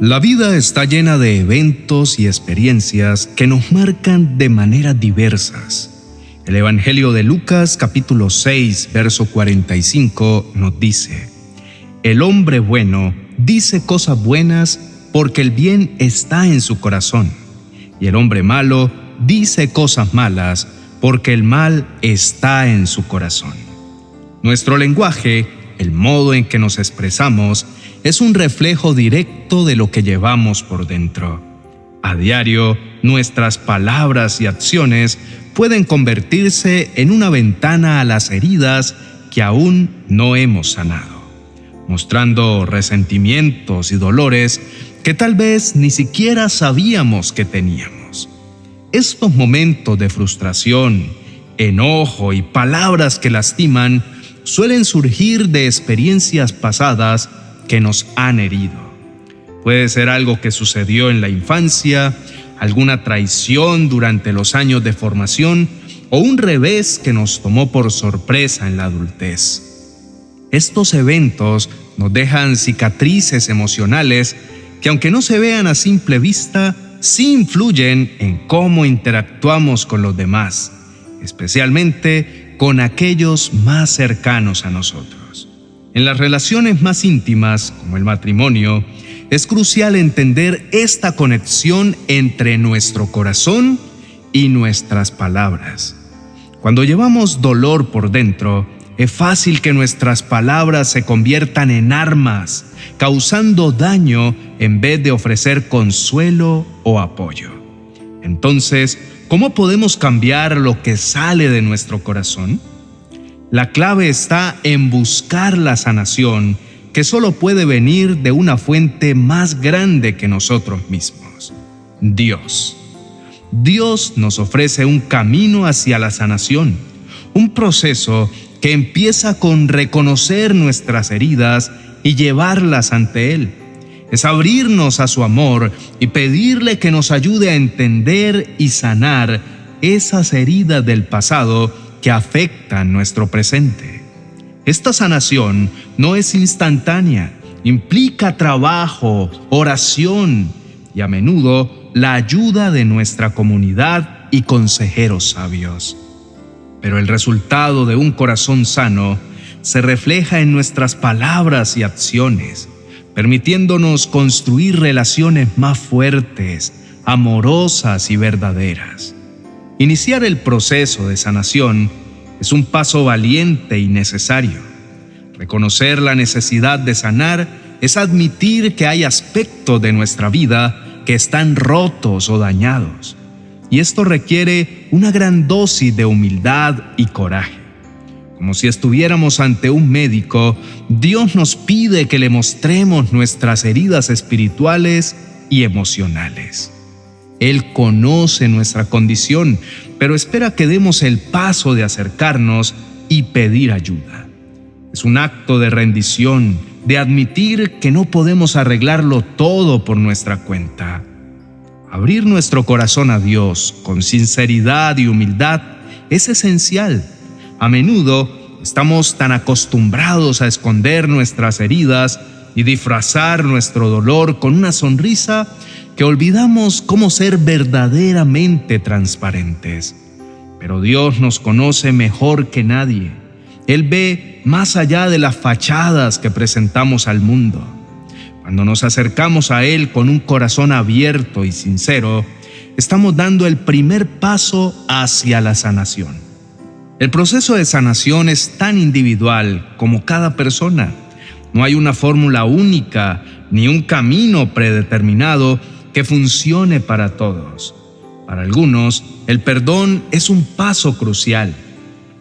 La vida está llena de eventos y experiencias que nos marcan de maneras diversas. El Evangelio de Lucas capítulo 6, verso 45 nos dice, El hombre bueno dice cosas buenas porque el bien está en su corazón, y el hombre malo dice cosas malas porque el mal está en su corazón. Nuestro lenguaje, el modo en que nos expresamos, es un reflejo directo de lo que llevamos por dentro. A diario, nuestras palabras y acciones pueden convertirse en una ventana a las heridas que aún no hemos sanado, mostrando resentimientos y dolores que tal vez ni siquiera sabíamos que teníamos. Estos momentos de frustración, enojo y palabras que lastiman suelen surgir de experiencias pasadas que nos han herido. Puede ser algo que sucedió en la infancia, alguna traición durante los años de formación o un revés que nos tomó por sorpresa en la adultez. Estos eventos nos dejan cicatrices emocionales que aunque no se vean a simple vista, sí influyen en cómo interactuamos con los demás, especialmente con aquellos más cercanos a nosotros. En las relaciones más íntimas, como el matrimonio, es crucial entender esta conexión entre nuestro corazón y nuestras palabras. Cuando llevamos dolor por dentro, es fácil que nuestras palabras se conviertan en armas, causando daño en vez de ofrecer consuelo o apoyo. Entonces, ¿cómo podemos cambiar lo que sale de nuestro corazón? La clave está en buscar la sanación que solo puede venir de una fuente más grande que nosotros mismos, Dios. Dios nos ofrece un camino hacia la sanación, un proceso que empieza con reconocer nuestras heridas y llevarlas ante Él. Es abrirnos a su amor y pedirle que nos ayude a entender y sanar esas heridas del pasado que afectan nuestro presente. Esta sanación no es instantánea, implica trabajo, oración y a menudo la ayuda de nuestra comunidad y consejeros sabios. Pero el resultado de un corazón sano se refleja en nuestras palabras y acciones, permitiéndonos construir relaciones más fuertes, amorosas y verdaderas. Iniciar el proceso de sanación es un paso valiente y necesario. Reconocer la necesidad de sanar es admitir que hay aspectos de nuestra vida que están rotos o dañados. Y esto requiere una gran dosis de humildad y coraje. Como si estuviéramos ante un médico, Dios nos pide que le mostremos nuestras heridas espirituales y emocionales. Él conoce nuestra condición, pero espera que demos el paso de acercarnos y pedir ayuda. Es un acto de rendición, de admitir que no podemos arreglarlo todo por nuestra cuenta. Abrir nuestro corazón a Dios con sinceridad y humildad es esencial. A menudo estamos tan acostumbrados a esconder nuestras heridas y disfrazar nuestro dolor con una sonrisa que olvidamos cómo ser verdaderamente transparentes. Pero Dios nos conoce mejor que nadie. Él ve más allá de las fachadas que presentamos al mundo. Cuando nos acercamos a Él con un corazón abierto y sincero, estamos dando el primer paso hacia la sanación. El proceso de sanación es tan individual como cada persona. No hay una fórmula única ni un camino predeterminado funcione para todos. Para algunos, el perdón es un paso crucial.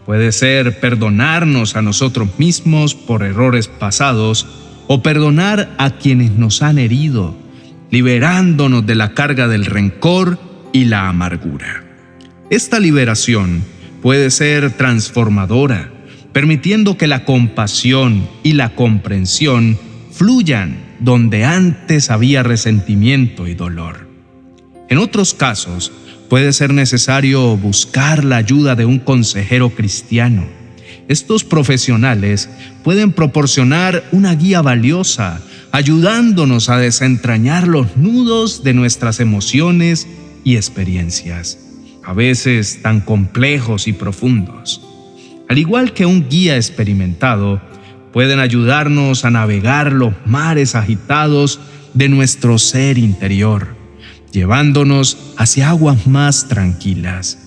Puede ser perdonarnos a nosotros mismos por errores pasados o perdonar a quienes nos han herido, liberándonos de la carga del rencor y la amargura. Esta liberación puede ser transformadora, permitiendo que la compasión y la comprensión fluyan donde antes había resentimiento y dolor. En otros casos, puede ser necesario buscar la ayuda de un consejero cristiano. Estos profesionales pueden proporcionar una guía valiosa, ayudándonos a desentrañar los nudos de nuestras emociones y experiencias, a veces tan complejos y profundos. Al igual que un guía experimentado, pueden ayudarnos a navegar los mares agitados de nuestro ser interior, llevándonos hacia aguas más tranquilas.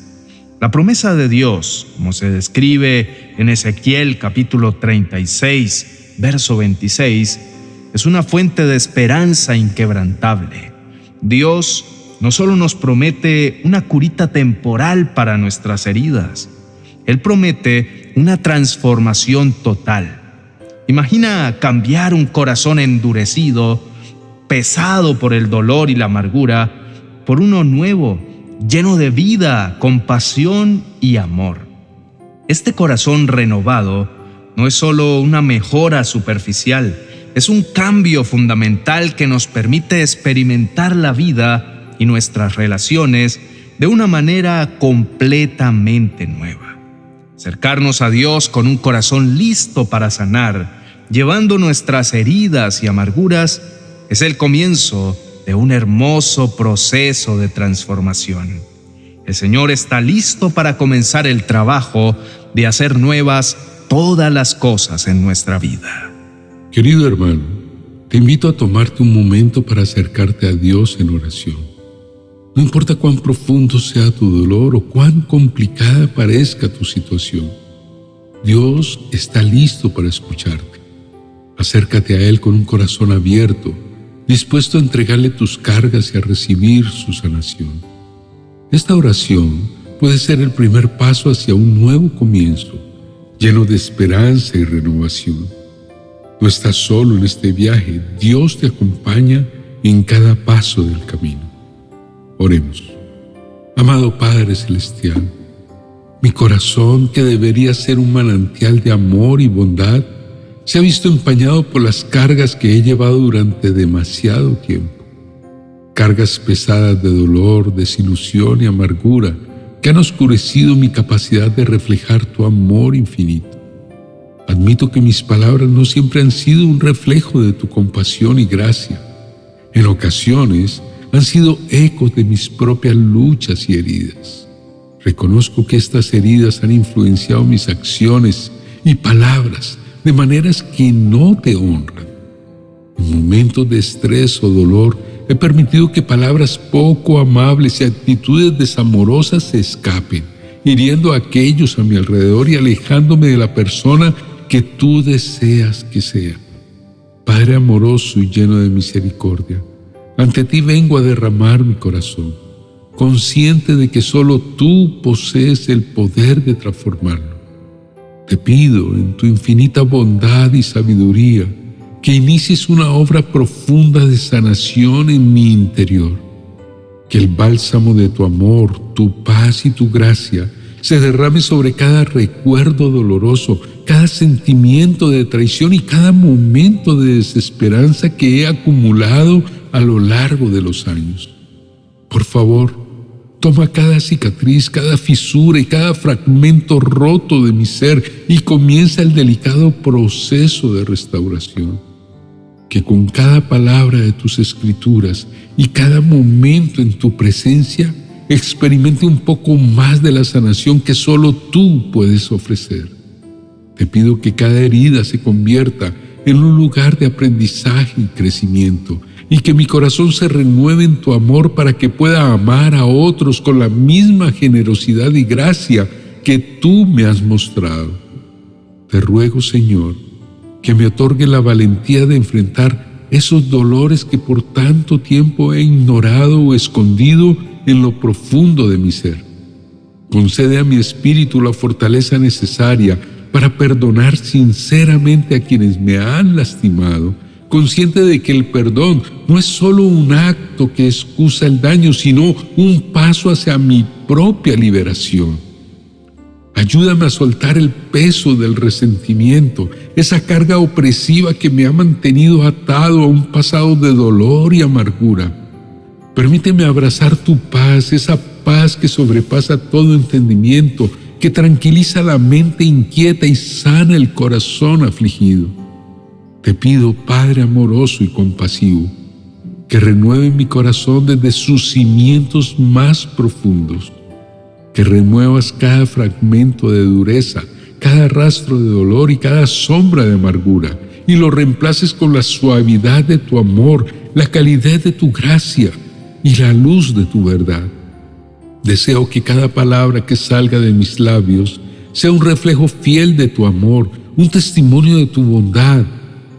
La promesa de Dios, como se describe en Ezequiel capítulo 36, verso 26, es una fuente de esperanza inquebrantable. Dios no solo nos promete una curita temporal para nuestras heridas, Él promete una transformación total. Imagina cambiar un corazón endurecido, pesado por el dolor y la amargura, por uno nuevo, lleno de vida, compasión y amor. Este corazón renovado no es solo una mejora superficial, es un cambio fundamental que nos permite experimentar la vida y nuestras relaciones de una manera completamente nueva. Acercarnos a Dios con un corazón listo para sanar, llevando nuestras heridas y amarguras, es el comienzo de un hermoso proceso de transformación. El Señor está listo para comenzar el trabajo de hacer nuevas todas las cosas en nuestra vida. Querido hermano, te invito a tomarte un momento para acercarte a Dios en oración. No importa cuán profundo sea tu dolor o cuán complicada parezca tu situación, Dios está listo para escucharte. Acércate a Él con un corazón abierto, dispuesto a entregarle tus cargas y a recibir su sanación. Esta oración puede ser el primer paso hacia un nuevo comienzo, lleno de esperanza y renovación. No estás solo en este viaje, Dios te acompaña en cada paso del camino. Oremos. Amado Padre Celestial, mi corazón, que debería ser un manantial de amor y bondad, se ha visto empañado por las cargas que he llevado durante demasiado tiempo. Cargas pesadas de dolor, desilusión y amargura que han oscurecido mi capacidad de reflejar tu amor infinito. Admito que mis palabras no siempre han sido un reflejo de tu compasión y gracia. En ocasiones han sido ecos de mis propias luchas y heridas. Reconozco que estas heridas han influenciado mis acciones y palabras de maneras que no te honran. En momentos de estrés o dolor he permitido que palabras poco amables y actitudes desamorosas se escapen, hiriendo a aquellos a mi alrededor y alejándome de la persona que tú deseas que sea. Padre amoroso y lleno de misericordia, ante ti vengo a derramar mi corazón, consciente de que solo tú posees el poder de transformarlo. Te pido en tu infinita bondad y sabiduría que inicies una obra profunda de sanación en mi interior. Que el bálsamo de tu amor, tu paz y tu gracia se derrame sobre cada recuerdo doloroso, cada sentimiento de traición y cada momento de desesperanza que he acumulado a lo largo de los años. Por favor, toma cada cicatriz, cada fisura y cada fragmento roto de mi ser y comienza el delicado proceso de restauración. Que con cada palabra de tus escrituras y cada momento en tu presencia, experimente un poco más de la sanación que solo tú puedes ofrecer. Te pido que cada herida se convierta en un lugar de aprendizaje y crecimiento y que mi corazón se renueve en tu amor para que pueda amar a otros con la misma generosidad y gracia que tú me has mostrado. Te ruego, Señor, que me otorgue la valentía de enfrentar esos dolores que por tanto tiempo he ignorado o escondido en lo profundo de mi ser. Concede a mi espíritu la fortaleza necesaria para perdonar sinceramente a quienes me han lastimado, consciente de que el perdón no es solo un acto que excusa el daño, sino un paso hacia mi propia liberación. Ayúdame a soltar el peso del resentimiento, esa carga opresiva que me ha mantenido atado a un pasado de dolor y amargura. Permíteme abrazar tu paz, esa paz que sobrepasa todo entendimiento, que tranquiliza la mente inquieta y sana el corazón afligido. Te pido, Padre amoroso y compasivo, que renueve mi corazón desde sus cimientos más profundos, que remuevas cada fragmento de dureza, cada rastro de dolor y cada sombra de amargura, y lo reemplaces con la suavidad de tu amor, la calidez de tu gracia y la luz de tu verdad. Deseo que cada palabra que salga de mis labios sea un reflejo fiel de tu amor, un testimonio de tu bondad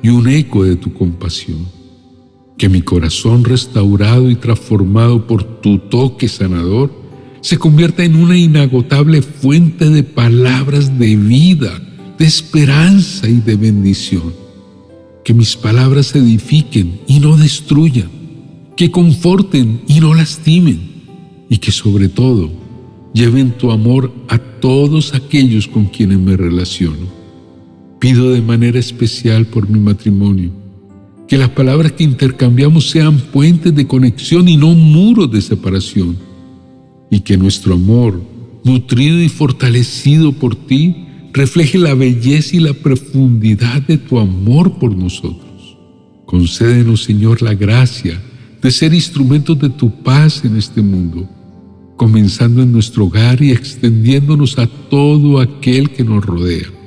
y un eco de tu compasión que mi corazón restaurado y transformado por tu toque sanador se convierta en una inagotable fuente de palabras de vida, de esperanza y de bendición. Que mis palabras edifiquen y no destruyan, que conforten y no lastimen, y que sobre todo lleven tu amor a todos aquellos con quienes me relaciono. Pido de manera especial por mi matrimonio que las palabras que intercambiamos sean puentes de conexión y no muros de separación. Y que nuestro amor, nutrido y fortalecido por ti, refleje la belleza y la profundidad de tu amor por nosotros. Concédenos, Señor, la gracia de ser instrumentos de tu paz en este mundo, comenzando en nuestro hogar y extendiéndonos a todo aquel que nos rodea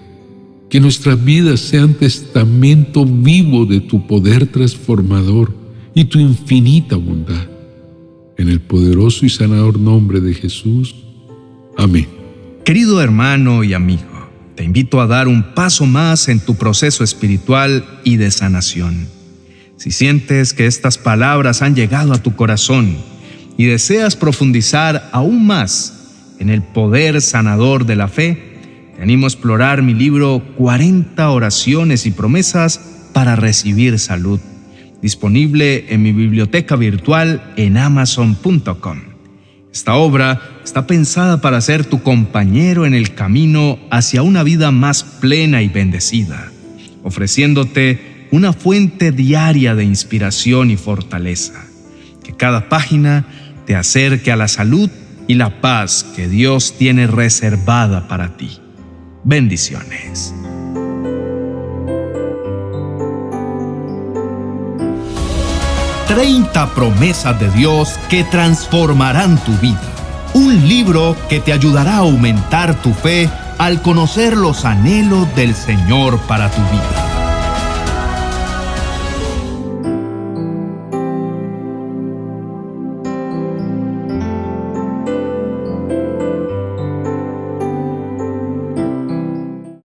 que nuestras vidas sean testamento vivo de tu poder transformador y tu infinita bondad. En el poderoso y sanador nombre de Jesús. Amén. Querido hermano y amigo, te invito a dar un paso más en tu proceso espiritual y de sanación. Si sientes que estas palabras han llegado a tu corazón y deseas profundizar aún más en el poder sanador de la fe, te animo a explorar mi libro 40 oraciones y promesas para recibir salud, disponible en mi biblioteca virtual en amazon.com. Esta obra está pensada para ser tu compañero en el camino hacia una vida más plena y bendecida, ofreciéndote una fuente diaria de inspiración y fortaleza. Que cada página te acerque a la salud y la paz que Dios tiene reservada para ti. Bendiciones. Treinta promesas de Dios que transformarán tu vida. Un libro que te ayudará a aumentar tu fe al conocer los anhelos del Señor para tu vida.